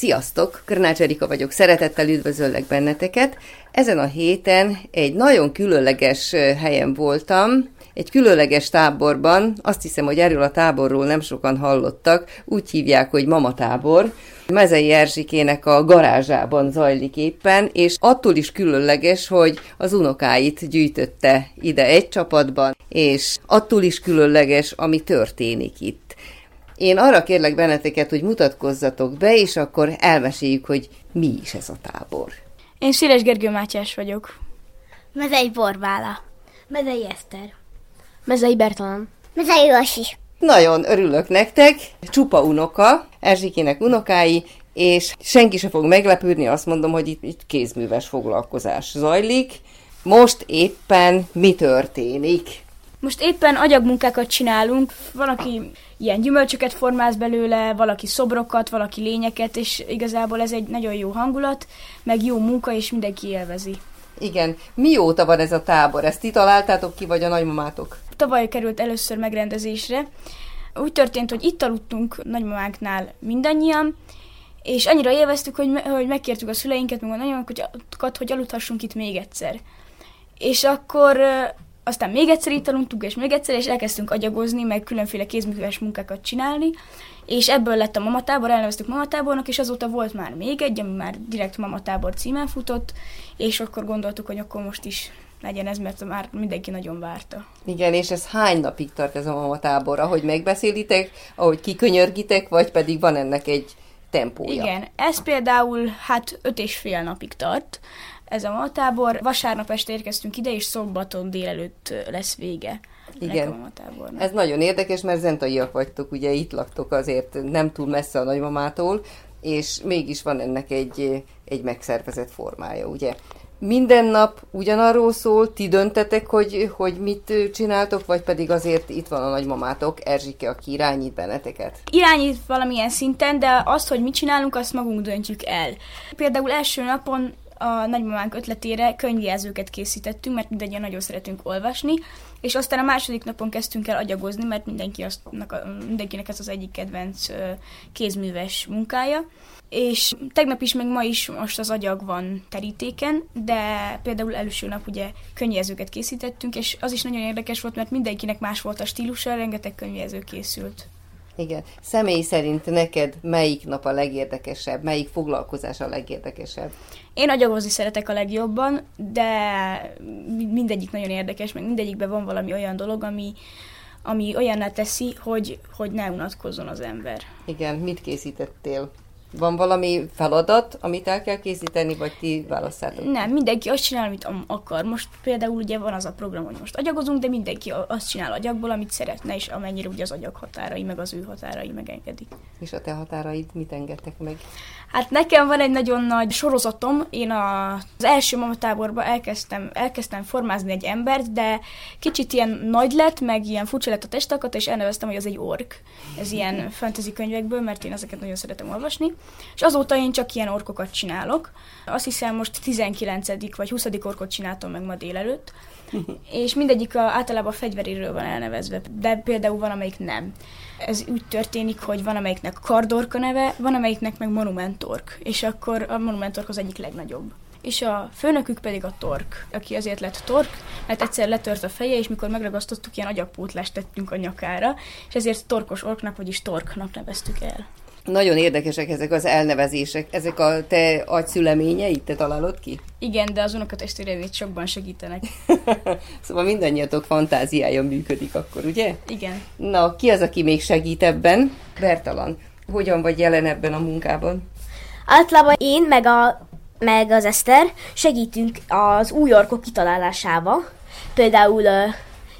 Sziasztok! Körnács Erika vagyok, szeretettel üdvözöllek benneteket. Ezen a héten egy nagyon különleges helyen voltam, egy különleges táborban, azt hiszem, hogy erről a táborról nem sokan hallottak, úgy hívják, hogy Mama tábor. Mezei Erzsikének a garázsában zajlik éppen, és attól is különleges, hogy az unokáit gyűjtötte ide egy csapatban, és attól is különleges, ami történik itt. Én arra kérlek benneteket, hogy mutatkozzatok be, és akkor elmeséljük, hogy mi is ez a tábor. Én Széles Gergő Mátyás vagyok. Mezei Borbála. Mezei Eszter. Mezei Bertalan. Mezei Vasi. Nagyon örülök nektek, csupa unoka, Erzsikének unokái, és senki se fog meglepődni, azt mondom, hogy itt, itt kézműves foglalkozás zajlik. Most éppen mi történik? Most éppen agyagmunkákat csinálunk, van, aki ilyen gyümölcsöket formáz belőle, valaki szobrokat, valaki lényeket, és igazából ez egy nagyon jó hangulat, meg jó munka, és mindenki élvezi. Igen, mióta van ez a tábor? Ezt ti találtátok ki, vagy a nagymamátok? Tavaly került először megrendezésre. Úgy történt, hogy itt aludtunk nagymamánknál mindannyian, és annyira élveztük, hogy, me- hogy megkértük a szüleinket, meg a nagymamákat, hogy aludhassunk itt még egyszer. És akkor aztán még egyszer itt aludtunk, és még egyszer, és elkezdtünk agyagozni, meg különféle kézműves munkákat csinálni, és ebből lett a mamatábor, elneveztük mamatábornak, és azóta volt már még egy, ami már direkt mamatábor címen futott, és akkor gondoltuk, hogy akkor most is legyen ez, mert már mindenki nagyon várta. Igen, és ez hány napig tart ez a mama tábor? Ahogy megbeszélitek, ahogy kikönyörgitek, vagy pedig van ennek egy tempója? Igen, ez például hát öt és fél napig tart, ez a mamatábor. Vasárnap este érkeztünk ide, és szombaton délelőtt lesz vége. Igen. Ez nagyon érdekes, mert zentaiak vagytok, ugye itt laktok azért nem túl messze a nagymamától, és mégis van ennek egy, egy megszervezett formája, ugye? Minden nap ugyanarról szól, ti döntetek, hogy, hogy mit csináltok, vagy pedig azért itt van a nagymamátok, Erzsike, aki irányít benneteket. irányít valamilyen szinten, de azt, hogy mit csinálunk, azt magunk döntjük el. Például első napon a nagymamánk ötletére könyvjelzőket készítettünk, mert mindannyian nagyon szeretünk olvasni, és aztán a második napon kezdtünk el agyagozni, mert mindenki aztnak a, mindenkinek ez az egyik kedvenc kézműves munkája. És tegnap is, meg ma is most az agyag van terítéken, de például előső nap ugye könyvjelzőket készítettünk, és az is nagyon érdekes volt, mert mindenkinek más volt a stílusa, rengeteg könyvjelző készült. Igen. Személy szerint neked melyik nap a legérdekesebb, melyik foglalkozás a legérdekesebb? Én agyagozni szeretek a legjobban, de mi- mindegyik nagyon érdekes, meg mindegyikben van valami olyan dolog, ami, ami olyanná teszi, hogy, hogy ne unatkozzon az ember. Igen, mit készítettél? Van valami feladat, amit el kell készíteni, vagy ti választátok? Nem, mindenki azt csinál, amit am- akar. Most például ugye van az a program, hogy most agyagozunk, de mindenki azt csinál agyagból, amit szeretne, és amennyire ugye az agyag határai, meg az ő határai megengedik. És a te határaid mit engedtek meg? Hát nekem van egy nagyon nagy sorozatom. Én a, az első mamatáborban elkezdtem, elkezdtem formázni egy embert, de kicsit ilyen nagy lett, meg ilyen furcsa lett a testakata, és elneveztem, hogy az egy ork. Ez ilyen fantasy könyvekből, mert én ezeket nagyon szeretem olvasni. És azóta én csak ilyen orkokat csinálok. Azt hiszem most 19. vagy 20. orkot csináltam meg ma délelőtt. és mindegyik a, általában a fegyveréről van elnevezve, de például van, amelyik nem. Ez úgy történik, hogy van, amelyiknek kardorka neve, van, amelyiknek meg monumentork, és akkor a monumentork az egyik legnagyobb. És a főnökük pedig a tork, aki azért lett tork, mert egyszer letört a feje, és mikor megragasztottuk, ilyen agyagpótlást tettünk a nyakára, és ezért torkos orknak, vagyis torknak neveztük el. Nagyon érdekesek ezek az elnevezések. Ezek a te agyszüleményeid, te találod ki? Igen, de az unokatestvéreim itt sokban segítenek. szóval mindannyiatok fantáziája működik akkor, ugye? Igen. Na, ki az, aki még segít ebben? Bertalan, hogyan vagy jelen ebben a munkában? Általában én meg, a, meg az Eszter segítünk az új orkok kitalálásával. Például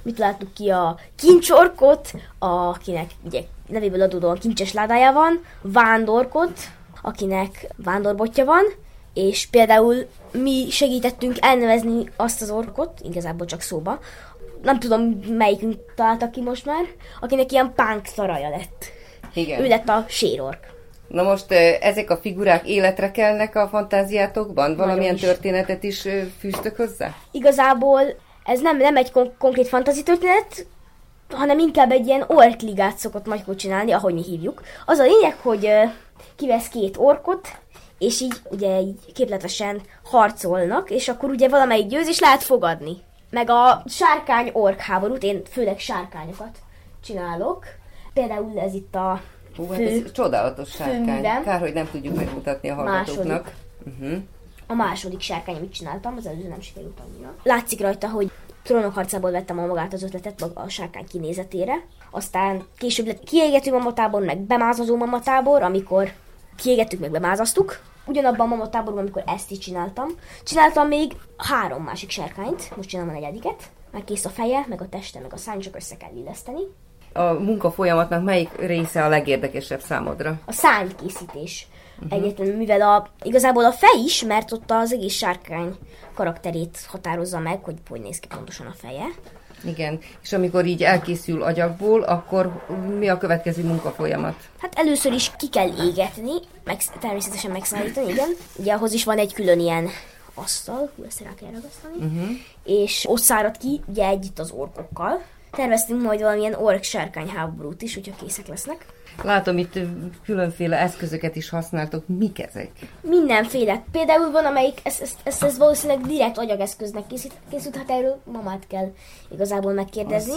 mit láttuk ki a kincsorkot, akinek ugye nevéből adódóan kincses ládája van, vándorkot, akinek vándorbotja van, és például mi segítettünk elnevezni azt az orkot, igazából csak szóba, nem tudom melyikünk találta ki most már, akinek ilyen pánk szaraja lett. Igen. Ő lett a sérork. Na most ezek a figurák életre kelnek a fantáziátokban? Valamilyen is. történetet is fűztök hozzá? Igazából ez nem, nem egy kon- konkrét fantasy történet, hanem inkább egy ilyen orkligát szokott Magykó csinálni, ahogy mi hívjuk. Az a lényeg, hogy kivesz két orkot, és így ugye így képletesen harcolnak, és akkor ugye valamelyik győz, és lehet fogadni. Meg a sárkány-ork háborút, én főleg sárkányokat csinálok. Például ez itt a Hú, hát fő, ez csodálatos sárkány. főművem. Kár, hogy nem tudjuk megmutatni a hallgatóknak. Uh-huh. a második sárkány, amit csináltam, az előző nem sikerült annyira. Látszik rajta, hogy trónok harcából vettem a magát az ötletet maga a sárkány kinézetére. Aztán később lett kiégető mamatábor, meg bemázazó mamatábor, amikor kiégettük, meg bemázasztuk. Ugyanabban a mamatáborban, amikor ezt is csináltam. Csináltam még három másik sárkányt, most csinálom a negyediket. Már kész a feje, meg a teste, meg a szány, csak össze kell illeszteni. A munka folyamatnak melyik része a legérdekesebb számodra? a szárnykészítés. Uh-huh. Egyetlen, mivel a, igazából a fej is, mert ott az egész sárkány karakterét határozza meg, hogy hogy néz ki pontosan a feje. Igen. És amikor így elkészül agyagból, akkor mi a következő munkafolyamat? Hát először is ki kell égetni, meg, természetesen megszállítani, igen. Ugye ahhoz is van egy külön ilyen asztal, hú, ezt rá kell ragasztani, uh-huh. és ott szárad ki, ugye együtt az orkokkal. Terveztünk majd valamilyen ork-sárkány háborút is, hogyha készek lesznek. Látom, itt különféle eszközöket is használtok. Mik ezek? Mindenféle. Például van, amelyik, ez, ez, ez, ez valószínűleg direkt agyageszköznek készít, készült, hát erről mamát kell igazából megkérdezni.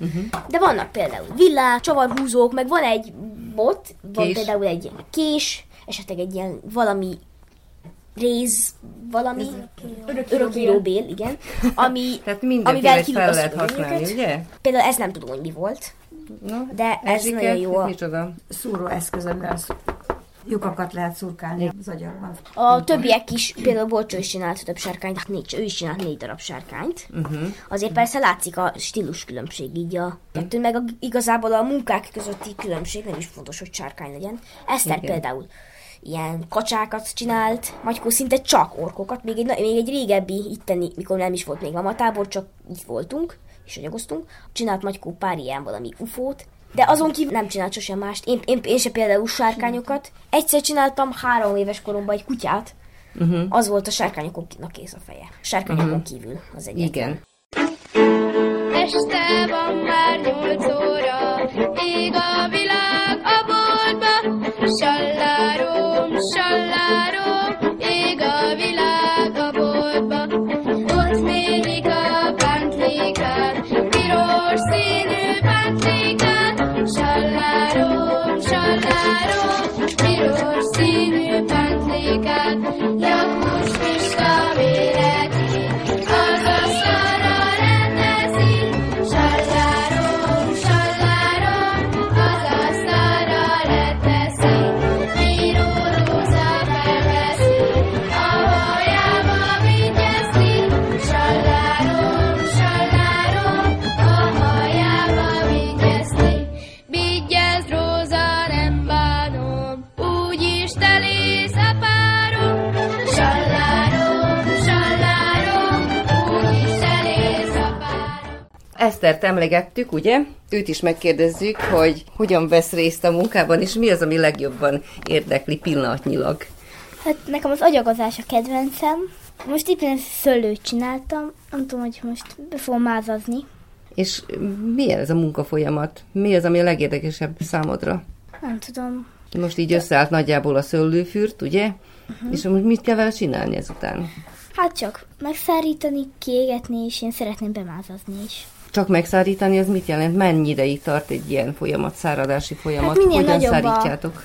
Uh-huh. De vannak például villák, csavarhúzók, meg van egy bot, van Kés. például egy ilyen kés, esetleg egy ilyen valami réz, valami örökíróbél, igen, ami, Tehát amivel fel lehet használni, ugye? Például ez nem tudom, hogy mi volt, No, de ez Erzsike, nagyon jó. a- Micsoda? szúró eszközömmel lyukakat lehet szurkálni az agyagban. A többiek is, például Bolcsó is csinált több sárkányt, négy, ő is csinált négy darab sárkányt. Uh-huh. Azért persze látszik a stílus különbség így a kettő, meg a, igazából a munkák közötti különbség nem is fontos, hogy sárkány legyen. Eszter Igen. például ilyen kacsákat csinált, Magykó szinte csak orkokat, még egy, még egy régebbi itteni, mikor nem is volt még mamatábor, csak itt voltunk, és agyagoztunk. Csinált Magykó pár ilyen valami ufót, de azon kívül nem csinált sosem mást. Én, én, én se például sárkányokat. Egyszer csináltam három éves koromban egy kutyát, uh-huh. az volt a sárkányoknak kész a feje. Sárkányokon uh-huh. kívül az egyetlen. Igen. Este van már nyolc óra, ég a világ a boltba. Sallárom, sallárom, Esztert emlegettük, ugye? Őt is megkérdezzük, hogy hogyan vesz részt a munkában, és mi az, ami legjobban érdekli pillanatnyilag. Hát nekem az agyagozás a kedvencem. Most éppen szőlőt csináltam, nem tudom, hogy most be fogom mázazni. És milyen ez a munkafolyamat? Mi az, ami a legérdekesebb számodra? Nem tudom. Most így összeállt nagyjából a szőlőfürt, ugye? Uh-huh. És most mit kell vele csinálni ezután? Hát csak megszárítani, kiégetni, és én szeretném bemázazni is. Csak megszárítani, az mit jelent? Mennyi ideig tart egy ilyen folyamat, száradási folyamat? Hát minél Hogyan nagyobb a- szárítjátok?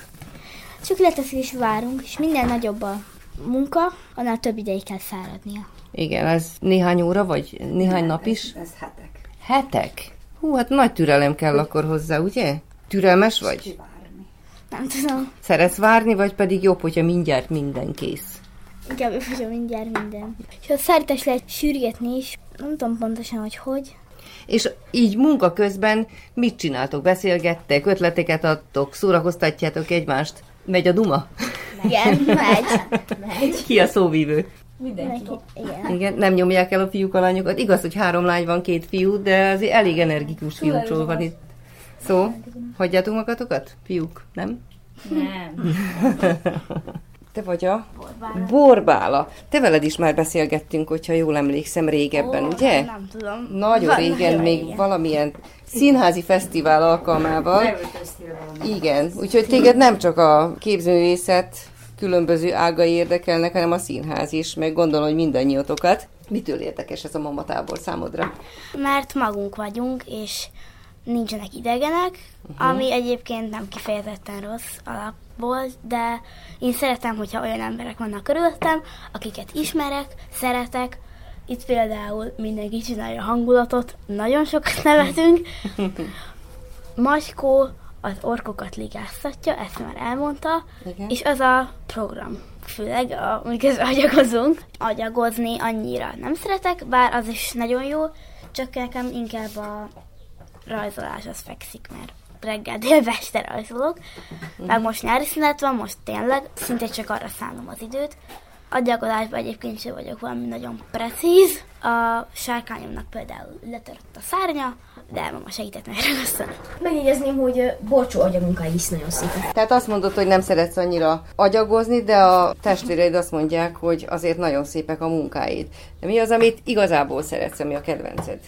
Csak leteszik és várunk, és minden nagyobb a munka, annál több ideig kell száradnia. Igen, ez néhány óra, vagy néhány nap is? Ez hetek. Hetek? Hú, hát nagy türelem kell akkor hozzá, ugye? Türelmes vagy? Nem tudom, Szeretsz várni, vagy pedig jobb, hogyha mindjárt minden kész? inkább jobb, hogyha mindjárt minden. És a szárítás lehet sürgetni is, nem tudom pontosan, hogy hogy. És így munka közben mit csináltok? Beszélgettek, ötleteket adtok, szórakoztatjátok egymást? Megy a duma? Igen, megy. megy. Ki a szóvívő? Mindenki. Igen. Igen, nem nyomják el a fiúk a lányokat. Igaz, hogy három lány van, két fiú, de azért elég energikus fiúkról van itt szó. Hagyjátok magatokat, fiúk, nem? Nem. Te vagy a Borbála. Borbála. Te veled is már beszélgettünk, hogyha jól emlékszem, régebben, ugye? Nem tudom. Nagyon Van, régen, nagyon még régen. valamilyen színházi fesztivál alkalmával. Igen, úgyhogy téged nem csak a képzőművészet különböző ágai érdekelnek, hanem a színház is, meg gondolom, hogy mindannyiatokat. Mitől érdekes ez a mamatábor számodra? Mert magunk vagyunk, és nincsenek idegenek, uh-huh. ami egyébként nem kifejezetten rossz alapból, de én szeretem, hogyha olyan emberek vannak körülöttem, akiket ismerek, szeretek. Itt például mindenki csinálja a hangulatot, nagyon sokat nevetünk. Maskó az orkokat ligáztatja, ezt már elmondta, Igen. és az a program. Főleg, a- amikor agyakozunk. Agyagozni annyira nem szeretek, bár az is nagyon jó, csak nekem inkább a rajzolás az fekszik, mert reggel délbe este rajzolok. Meg most nyári szünet van, most tényleg szinte csak arra szánom az időt. Agyagolásban egyébként sem vagyok valami nagyon precíz. A sárkányomnak például letörött a szárnya, de mama segített megragasztani. Megjegyezném, hogy Borcsó agyamunkai is nagyon szépek. Tehát azt mondod, hogy nem szeretsz annyira agyagozni, de a testvéreid azt mondják, hogy azért nagyon szépek a munkáid. De mi az, amit igazából szeretsz, ami a kedvenced?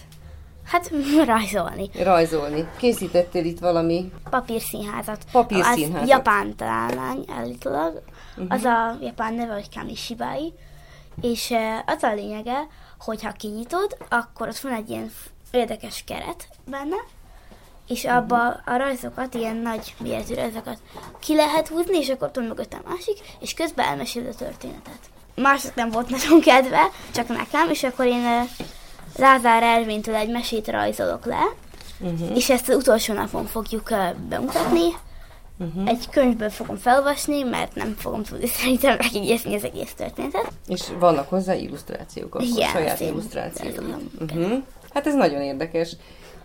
Hát rajzolni. Rajzolni. Készítettél itt valami Papírszínházat. Papírszínházat. Az japán találmány állítólag. Uh-huh. Az a japán neve, hogy Kamishibai. És az a lényege, hogy ha kinyitod, akkor ott van egy ilyen érdekes keret benne, és abba a rajzokat, ilyen nagy méretű rajzokat ki lehet húzni, és akkor tudod mögött a másik, és közben elmesél a történetet. Mások nem volt nagyon kedve, csak nekem, és akkor én Lázár Ervintől egy mesét rajzolok le, uh-huh. és ezt az utolsó napon fogjuk uh, bemutatni. Uh-huh. Egy könyvből fogom felolvasni, mert nem fogom tudni szerintem megjegyezni az egész történetet. És vannak hozzá illusztrációk, akkor Igen, saját illusztrációk. Uh-huh. Hát ez nagyon érdekes.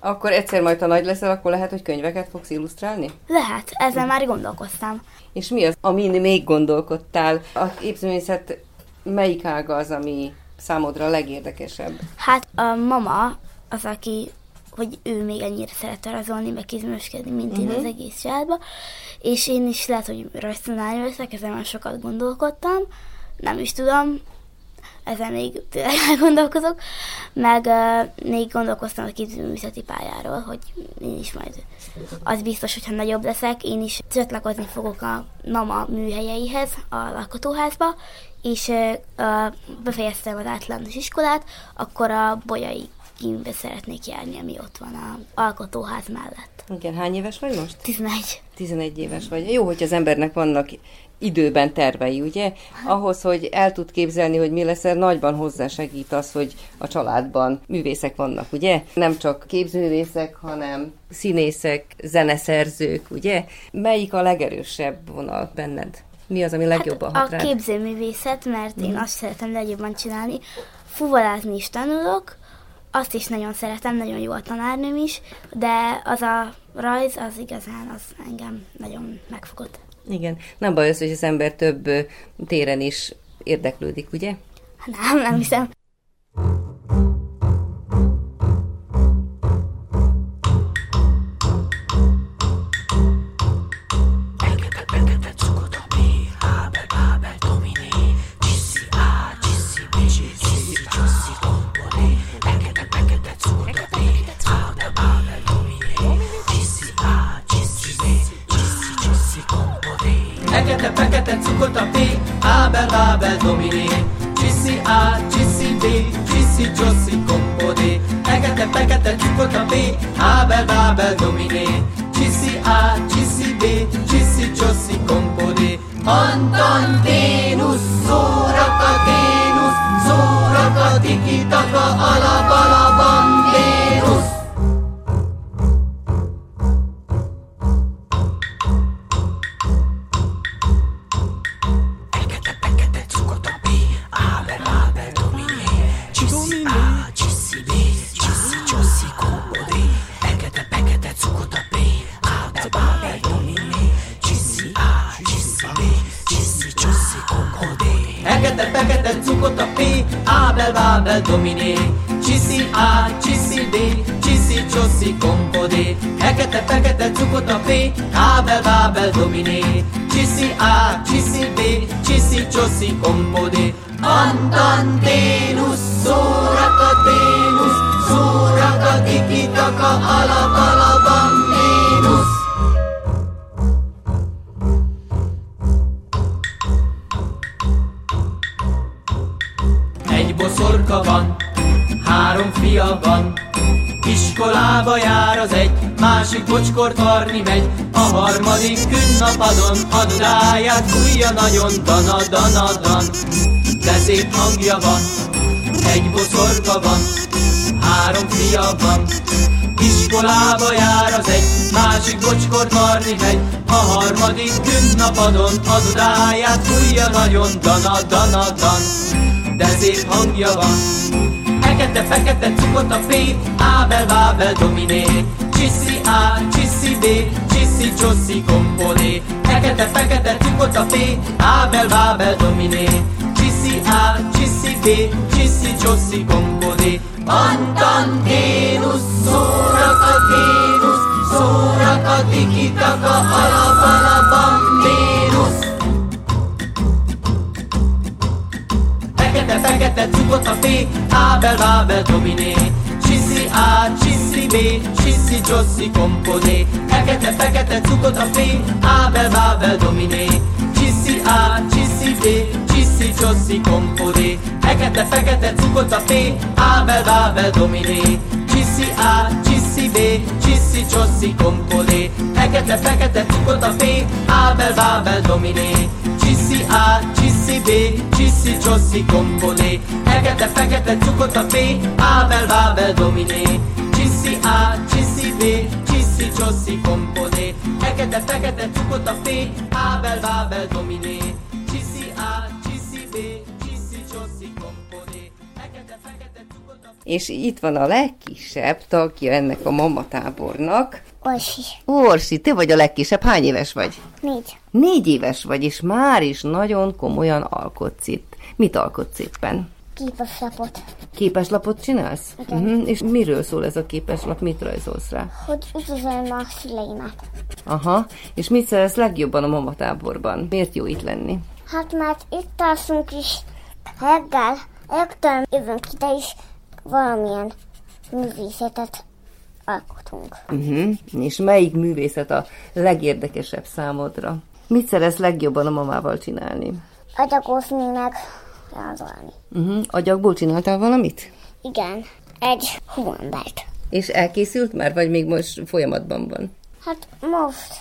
Akkor egyszer majd, ha nagy leszel, akkor lehet, hogy könyveket fogsz illusztrálni? Lehet, ezzel már gondolkoztam. És mi az, amin még gondolkodtál? A képzőművészet melyik ága az, ami számodra a legérdekesebb? Hát a mama az, aki, hogy ő még ennyire szeret rajzolni, meg kézműveskedni, mint én az egész családban. És én is lehet, hogy rajztanárja leszek, ezen már sokat gondolkodtam. Nem is tudom, ezen még tényleg gondolkozok. Meg uh, még gondolkoztam a képzőművészeti pályáról, hogy én is majd az biztos, hogyha nagyobb leszek, én is csatlakozni fogok a mama műhelyeihez, a alkotóházba, és uh, befejeztem az általános iskolát, akkor a bolyai gimbe szeretnék járni, ami ott van a alkotóház mellett. Igen, hány éves vagy most? 11. 11 éves vagy. Jó, hogy az embernek vannak időben tervei, ugye? Ahhoz, hogy el tud képzelni, hogy mi lesz, nagyban hozzásegít az, hogy a családban művészek vannak, ugye? Nem csak képzőművészek, hanem színészek, zeneszerzők, ugye? Melyik a legerősebb vonal benned? Mi az, ami legjobban Hát hat a képzőművészet, mert én azt szeretem legjobban csinálni. Fuvalázni is tanulok, azt is nagyon szeretem, nagyon jó a tanárnőm is, de az a rajz, az igazán az engem nagyon megfogott. Igen. Nem baj az, hogy az ember több téren is érdeklődik, ugye? Nem, nem hiszem. Babel, Dominé. Csiszi A, csiszi B, csiszi, csoszi, kompodé. Ekete, fekete, cukota, P, Abel, Babel, Dominé. Fekete, fekete cukot a P, Ábel, Bábel, Dominé. Csiszi A, csiszi B, csiszi csoszi kompodé. Fekete, fekete cukot a P, Ábel, Bábel, Dominé. Csiszi A, csiszi B, csiszi csoszi kompodé. Antanténusz, szórakaténusz, szórakadikitaka, alapalabamnénusz. Boszorka van, három fia van, Iskolába jár az egy, másik bocskort varni megy, a harmadik künnapadon a dudáját fújja nagyon dana dana dan. De szép hangja van, egy boszorka van, három fia van, Iskolába jár az egy, másik bocskort varni megy, a harmadik künnapadon a dudáját fújja nagyon dana dana dan. De szép hangja van, Fekete, fekete cukot a P, Ábel, Bábel, Dominé. Csiszi A, csiszi B, csiszi csoszi kompodé. Fekete, fekete cukot a P, Ábel, Bábel, Dominé. Csiszi A, csiszi B, csiszi csoszi kompodé. Antanténusz, szórakaténusz, szórakadikitaka, alapalabamnénusz. Fekete, cukot a P, Ábel, Bábel, Dominé. Csiszi A, csiszi B, csiszi csoszi kompodé. Fekete, fekete cukot a P, Ábel, Bábel, Dominé. Csiszi A, csiszi B, csiszi csoszi kompodé. Fekete, fekete cukot a P, Ábel, Bábel, Dominé. Csiszi A, csiszi B, csiszi csoszi kompodé. Fekete, fekete cukot a P, Ábel, Bábel, Dominé. Csiszi A, csiszi B, csiszi csoszi kompodé. Fekete, fekete a P, Ábel, Bábel, Dominé. Csiszi A, csiszi B, csiszi csoszi kompodé. Fekete, fekete a P, Ábel, Bábel, Dominé. Csiszi A, csiszi B, csiszi csoszi kompodé. Fekete, fekete cukot a És itt van a legkisebb tagja ennek a mamatábornak. Orsi. Orsi, te vagy a legkisebb. Hány éves vagy? Négy. Négy éves vagy, és már is nagyon komolyan alkotsz itt. Mit alkotsz éppen? Képeslapot. Képeslapot csinálsz? Igen. Uh-huh. És miről szól ez a képeslap? Mit rajzolsz rá? Hogy üdvözöljem a szüleimet. Aha. És mit szeretsz legjobban a mamatáborban? Miért jó itt lenni? Hát mert itt alszunk is reggel, rögtön jövünk ide is valamilyen művészetet alkotunk. Uh-huh. És melyik művészet a legérdekesebb számodra? Mit szeretsz legjobban a mamával csinálni? Agyagozni meg rázolni. Uh-huh. Agyagból csináltál valamit? Igen, egy hóembert. És elkészült már, vagy még most folyamatban van? Hát most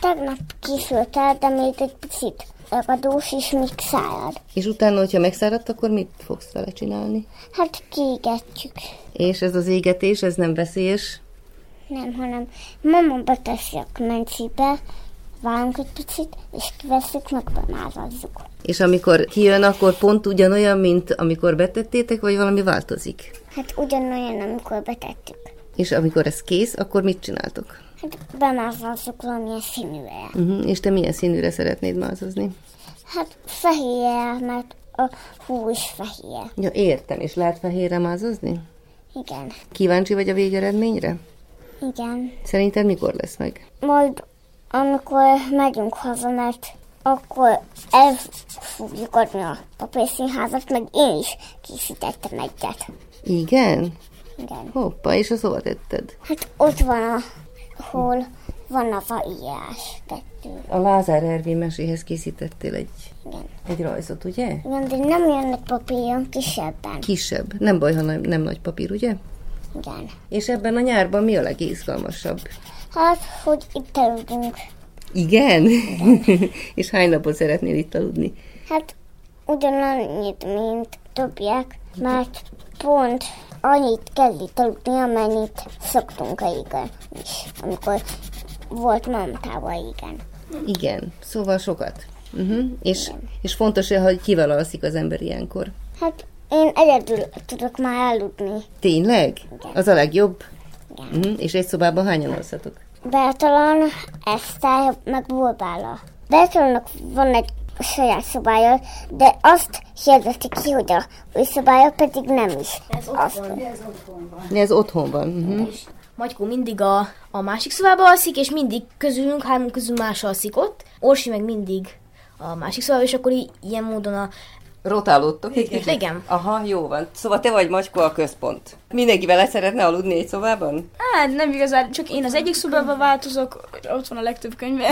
tegnap készült el, de még egy picit ragadós is még szárad. És utána, hogyha megszáradt, akkor mit fogsz vele csinálni? Hát kiégetjük. És ez az égetés, ez nem veszélyes? Nem, hanem mama beteszi a kemencébe, várunk egy picit, és kiveszünk, meg bemázazzuk. És amikor kijön, akkor pont ugyanolyan, mint amikor betettétek, vagy valami változik? Hát ugyanolyan, amikor betettük. És amikor ez kész, akkor mit csináltok? Hát bemázazzuk valamilyen színűre. Uh-huh. És te milyen színűre szeretnéd mázozni? Hát fehér, mert a hú is fehér. Ja, értem. És lehet fehérre mázozni? Igen, Kíváncsi vagy a végeredményre? igen. Szerinted mikor lesz meg? Majd amikor megyünk haza, mert akkor el fogjuk adni a papírszínházat, meg én is készítettem egyet. Igen? Igen. Hoppa, és azt hova tetted? Hát ott van, ahol van az a írás tettő. A Lázár Ervin meséhez készítettél egy, Igen. egy rajzot, ugye? Igen, de nem jön egy papíron kisebben. Kisebb. Nem baj, ha nem, nem nagy papír, ugye? Igen. És ebben a nyárban mi a legizgalmasabb? Hát, hogy itt aludunk. Igen? és hány napot szeretnél itt aludni? Hát ugyanannyit, mint többiek, mert pont annyit kell itt aludni, amennyit szoktunk régen is, amikor volt mamtával, igen. Igen. Szóval sokat. Uh-huh. És, és fontos, hogy kivel alszik az ember ilyenkor. Hát én egyedül tudok már aludni. Tényleg? Az a legjobb? Uh-huh. És egy szobában hányan alszatok? Bertalan, Eszter, meg Borbála. Bertalannak van egy saját szobája, de azt hirdeti ki, hogy a ő szobája pedig nem is. Ez Azt. otthon. Ez otthon van. Uh-huh. Magykó mindig a, a másik szobában alszik, és mindig közülünk, hármunk közül más alszik ott. Orsi meg mindig a másik szobában, és akkor í- ilyen módon a... Rotálódtok? Igen. Igen. Aha, jó van. Szóval te vagy Macska a központ. Mindenki vele szeretne aludni egy szobában? Hát nem igazán, csak én az egyik szobában változok, ott van a legtöbb könyve.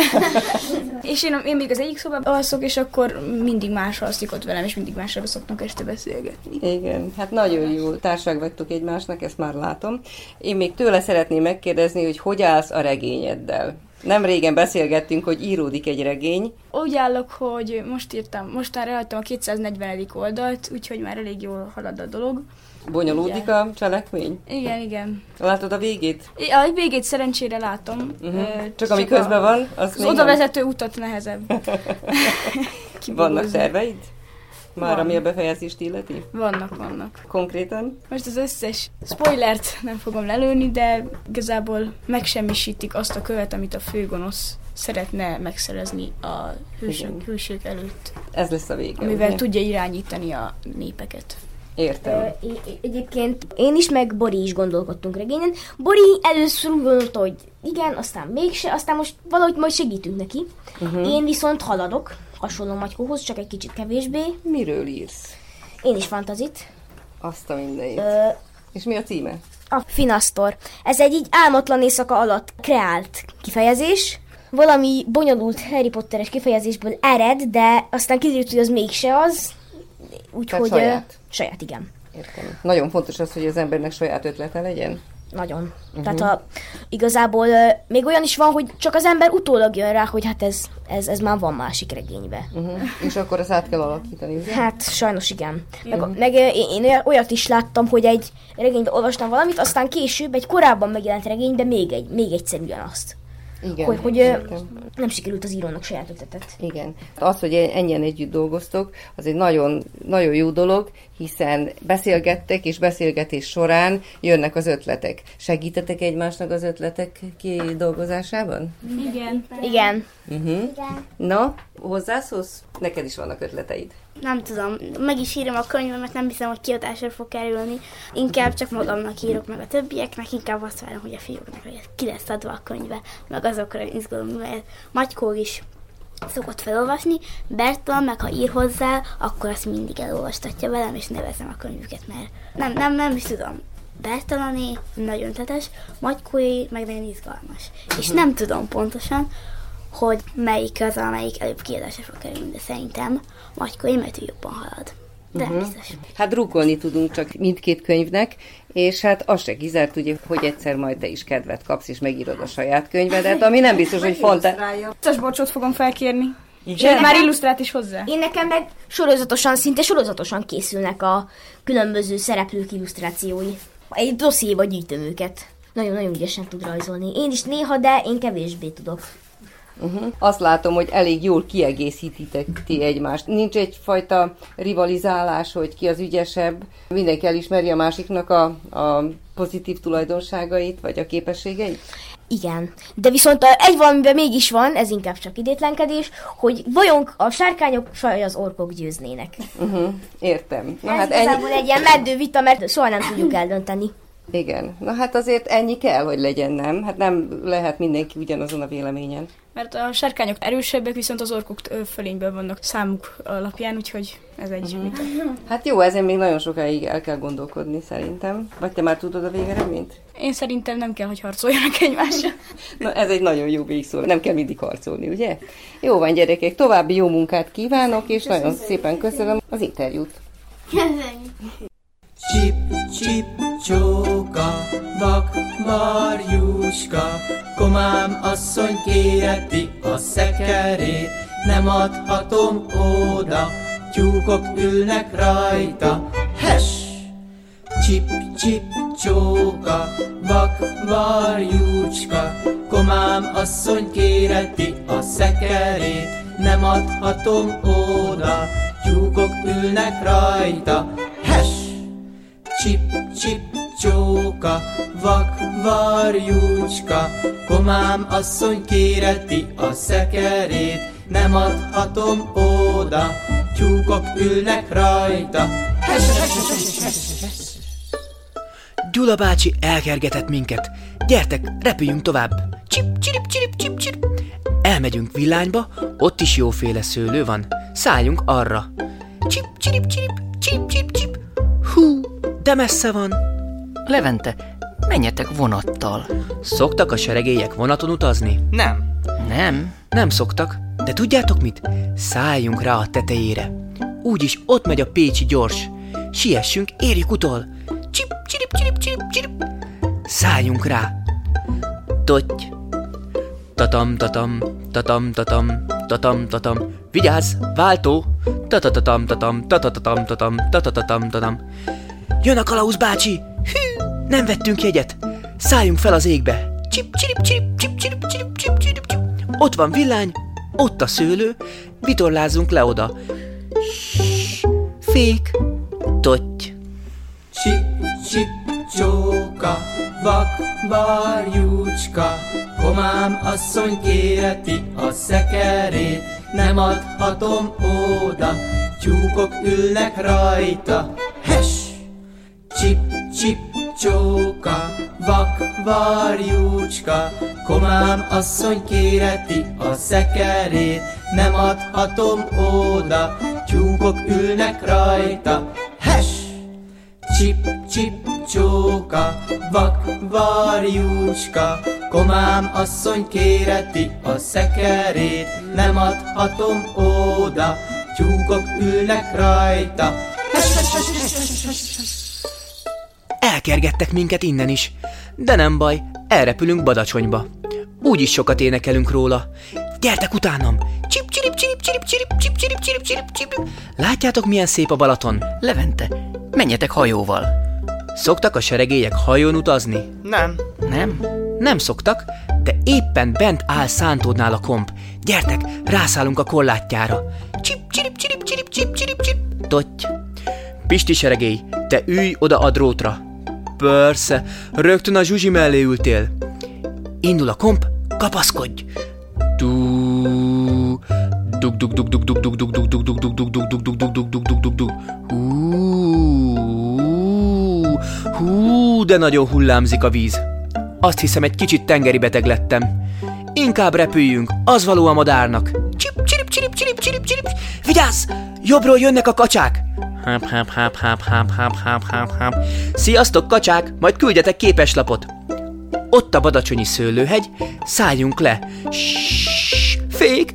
és én, én még az egyik szobában alszok, és akkor mindig más alszik ott velem, és mindig másra szoktunk este beszélgetni. Igen, hát nagyon jó társág vagytok egymásnak, ezt már látom. Én még tőle szeretném megkérdezni, hogy hogy állsz a regényeddel. Nem régen beszélgettünk, hogy íródik egy regény. Úgy állok, hogy most írtam, most már elhagytam a 240. oldalt, úgyhogy már elég jól halad a dolog. Bonyolódik a cselekmény? Igen, igen. Látod a végét? É, A végét szerencsére látom. Uh-huh. Ö, Csak ami közben van, az, Az oda vezető utat nehezebb. Vannak terveid? Már Van. ami a befejezést illeti? Vannak, vannak. Konkrétan? Most az összes spoilert nem fogom lelőni, de igazából megsemmisítik azt a követ, amit a főgonosz szeretne megszerezni a hősök, hősök előtt, Ez lesz a vége, amivel ugye? tudja irányítani a népeket. Értem. Ö, Egyébként én is, meg Bori is gondolkodtunk regényen. Bori először úgy gondolta, hogy igen, aztán mégse, aztán most valahogy majd segítünk neki. Uh-huh. Én viszont haladok, hasonló Magykóhoz, csak egy kicsit kevésbé. Miről írsz? Én is fantazit. Azt a mindenit. Ö, És mi a címe? A Finasztor. Ez egy így álmatlan éjszaka alatt kreált kifejezés. Valami bonyolult Harry Potteres kifejezésből ered, de aztán kiderült, hogy az mégse az. Úgyhogy... saját. Saját, igen. Értem. Nagyon fontos az, hogy az embernek saját ötlete legyen. Nagyon. Uh-huh. Tehát a, igazából még olyan is van, hogy csak az ember utólag jön rá, hogy hát ez, ez, ez már van másik regénybe. Uh-huh. És akkor azt át kell alakítani, ugye? Hát sajnos igen. Meg, meg ö, én, én olyat is láttam, hogy egy regényben olvastam valamit, aztán később egy korábban megjelent regényben még egy, még egyszer ugyanazt. Igen. Hogy, hogy nem sikerült az írónak saját ötletet. Igen. Az, hogy ennyien együtt dolgoztok, az egy nagyon, nagyon jó dolog, hiszen beszélgettek, és beszélgetés során jönnek az ötletek. Segítetek egymásnak az ötletek kidolgozásában? Igen. Igen. Uh-huh. Na, hozzászólsz? Neked is vannak ötleteid. Nem tudom, meg is írom a könyvemet, nem hiszem, hogy kiadásra fog kerülni. Inkább csak magamnak írok, meg a többieknek, inkább azt várom, hogy a fiúknak hogy ki lesz adva a könyve, meg azokra izgulom, mert Magykó is szokott felolvasni, Bertalan meg ha ír hozzá, akkor azt mindig elolvastatja velem, és nevezem a könyvüket, mert nem, nem, nem is tudom. Bertalané nagyon tetes, Magykóé meg nagyon izgalmas. És nem tudom pontosan, hogy melyik az, amelyik előbb kiadásra fog kerülni, de szerintem Magykóé, mert ő jobban halad. De uh-huh. biztos. Hát drukkolni tudunk csak mindkét könyvnek, és hát az se kizárt, ugye, hogy egyszer majd te is kedvet kapsz, és megírod a saját könyvedet, ami nem biztos, hogy fontos. Biztos bocsot fogom felkérni. Sőt, már illusztrált is hozzá. Én nekem meg sorozatosan, szinte sorozatosan készülnek a különböző szereplők illusztrációi. Egy dossziéba gyűjtöm őket. Nagyon-nagyon ügyesen tud rajzolni. Én is néha, de én kevésbé tudok. Uh-huh. Azt látom, hogy elég jól kiegészítitek ti egymást. Nincs egyfajta rivalizálás, hogy ki az ügyesebb. Mindenki elismeri a másiknak a, a pozitív tulajdonságait, vagy a képességeit? Igen. De viszont egy valamiben mégis van, ez inkább csak idétlenkedés, hogy vajon a sárkányok vagy az orkok győznének. Uh-huh. Értem. Na Ez hát igazából ennyi... egy ilyen meddő vita, mert soha nem tudjuk eldönteni. Igen. Na hát azért ennyi kell, hogy legyen, nem? Hát nem lehet mindenki ugyanazon a véleményen. Mert a sárkányok erősebbek, viszont az orkok fölényben vannak számuk alapján, úgyhogy ez egy uh-huh. Hát jó, ezen még nagyon sokáig el kell gondolkodni szerintem. Vagy te már tudod a végeredményt? Én szerintem nem kell, hogy harcoljanak egymással. Na, ez egy nagyon jó végszó. Nem kell mindig harcolni, ugye? Jó van, gyerekek, további jó munkát kívánok, és nagyon szépen köszönöm az interjút. Csip, csip, csóka, vak, Marjuska, komám asszony kéreti a szekerét, nem adhatom oda, tyúkok ülnek rajta, hes! Csip, csip, csóka, vak, varjúcska, komám asszony kéreti a szekerét, nem adhatom oda, tyúkok ülnek rajta! Csip, csip, csóka, vak, varjúcska, komám asszony kéreti a szekerét, nem adhatom oda, tyúkok ülnek rajta. Hes, hes, hes. Gyula bácsi elkergetett minket. Gyertek, repüljünk tovább. Csip, csirip, csirip, csip, csirip. Elmegyünk villányba, ott is jóféle szőlő van. Szálljunk arra. Csip, csirip, csirip, csip, csip, de messze van. Levente, menjetek vonattal. Szoktak a seregélyek vonaton utazni? Nem. Nem? Nem szoktak, de tudjátok mit? Szálljunk rá a tetejére. Úgyis ott megy a Pécsi gyors. Siessünk, érjük utol. Csip, csirip, csirip, csirip, csirip. Szálljunk rá. Totty. Tatam, tatam, tatam, tatam, tatam, tatam. Vigyázz, váltó. Tatatatam, tatam, tatatatam, tatam, tatatatam, tatam. Jön a kalauz bácsi! Hű, nem vettünk jegyet. Szálljunk fel az égbe. Csip, csirip, csirip, csip, csirip, csirip, csip, csirip, csip. Ott van villány, ott a szőlő, vitorlázzunk le oda. Ssss, fék, totty. Csip, csip, csóka, vak, barjúcska, komám asszony kéreti a szekerét, nem adhatom oda, tyúkok ülnek rajta. Hes! Csip, csip, csóka, vak, varjúcska, komám asszony kéreti a szekerét, nem adhatom oda, tyúkok ülnek rajta. Hes! Csip, csip, csóka, vak, varjúcska, komám asszony kéreti a szekerét, nem adhatom oda, tyúkok ülnek rajta. Hes, hes, hes, hes, hes, hes, hes. Elkergettek minket innen is. De nem baj, elrepülünk Badacsonyba. Úgyis sokat énekelünk róla. Gyertek utánam! Csip, csirip, csirip, csirip, csirip, csip, csirip, csirip, csirip, csirip. Látjátok, milyen szép a Balaton? Levente, menjetek hajóval. Szoktak a seregélyek hajón utazni? Nem. Nem? Nem szoktak, de éppen bent áll szántódnál a komp. Gyertek, rászállunk a kollátjára. Csip, csirip, csirip, csirip, csirip, csirip, csirip. Totty. Pisti seregély, te ülj oda a drótra. Persze, rögtön a Zsuzsi mellé ültél. Indul a komp, kapaszkodj. Dú. Dug dug dug dug dug dug dug dug dug dug dug dug dug dug dug dug dug dug dug dug. Hú, hú, de nagyon hullámzik a víz. Azt hiszem, egy kicsit tengeri beteg lettem. Inkább repüljünk, az való a madárnak. Csip, csirip, csirip, csirip, csirip, csirip. Vigyázz! Jobbról jönnek a kacsák! Háp, háp, háp, háp, háp, háp, háp, háp, háp. Sziasztok, kacsák! Majd küldjetek képeslapot! Ott a badacsonyi szőlőhegy, szálljunk le. Ssss, fék!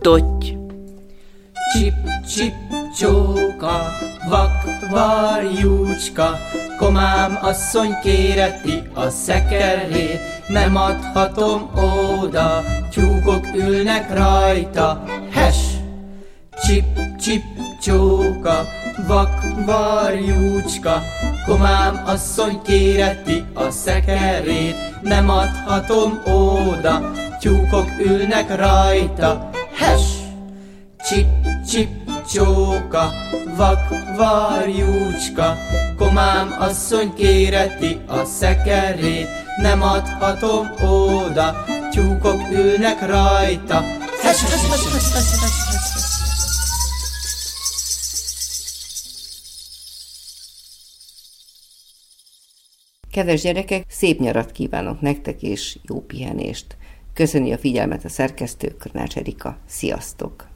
Totty! Csip, csip, csóka, vak, varjúcska, komám asszony kéreti a szekerét, nem adhatom oda, tyúkok ülnek rajta. Hes! Csip, csip, csóka, vak, varjúcska, komám asszony kéreti a szekerét, nem adhatom oda, tyúkok ülnek rajta. Hes! Csip, csip, csóka, vak, varjúcska, komám asszony kéreti a szekerét, nem adhatom oda, tyúkok ülnek rajta. Hes, hes, hes, hes, hes, hes, hes. Kedves gyerekek, szép nyarat kívánok nektek, és jó pihenést. Köszöni a figyelmet a szerkesztő, Körnács Erika. Sziasztok!